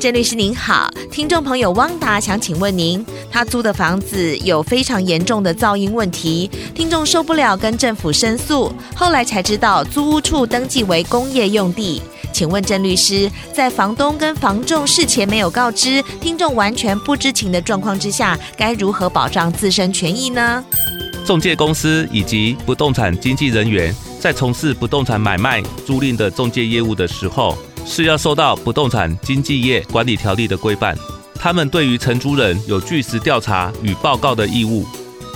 郑律师您好，听众朋友汪达想请问您，他租的房子有非常严重的噪音问题，听众受不了跟政府申诉，后来才知道租屋处登记为工业用地。请问郑律师，在房东跟房仲事前没有告知，听众完全不知情的状况之下，该如何保障自身权益呢？中介公司以及不动产经纪人员在从事不动产买卖、租赁的中介业务的时候，是要受到不动产经纪业管理条例的规范，他们对于承租人有据实调查与报告的义务，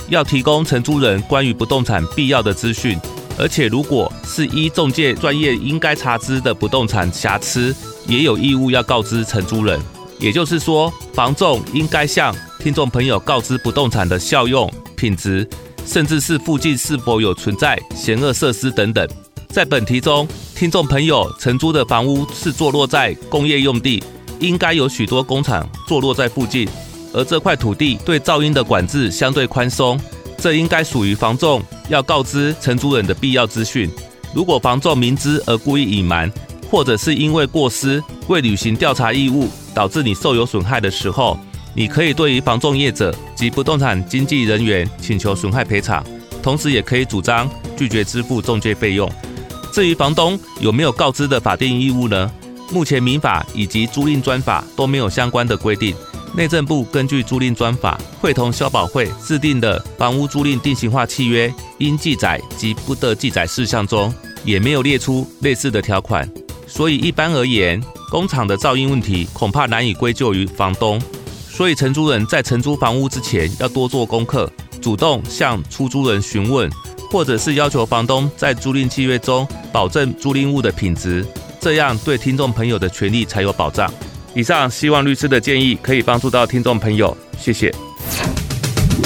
要提供承租人关于不动产必要的资讯，而且如果是依仲介专业应该查知的不动产瑕疵，也有义务要告知承租人。也就是说，房仲应该向听众朋友告知不动产的效用、品质，甚至是附近是否有存在险恶设施等等。在本题中，听众朋友承租的房屋是坐落在工业用地，应该有许多工厂坐落在附近，而这块土地对噪音的管制相对宽松，这应该属于房仲要告知承租人的必要资讯。如果房仲明知而故意隐瞒，或者是因为过失未履行调查义务，导致你受有损害的时候，你可以对于房仲业者及不动产经纪人员请求损害赔偿，同时也可以主张拒绝支付中介费用。至于房东有没有告知的法定义务呢？目前民法以及租赁专法都没有相关的规定。内政部根据租赁专法会同消保会制定的房屋租赁定型化契约应记载及不得记载事项中，也没有列出类似的条款。所以一般而言，工厂的噪音问题恐怕难以归咎于房东。所以承租人在承租房屋之前要多做功课，主动向出租人询问。或者是要求房东在租赁契约中保证租赁物的品质，这样对听众朋友的权利才有保障。以上希望律师的建议可以帮助到听众朋友，谢谢。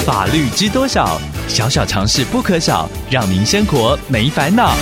法律知多少？小小常识不可少，让您生活没烦恼。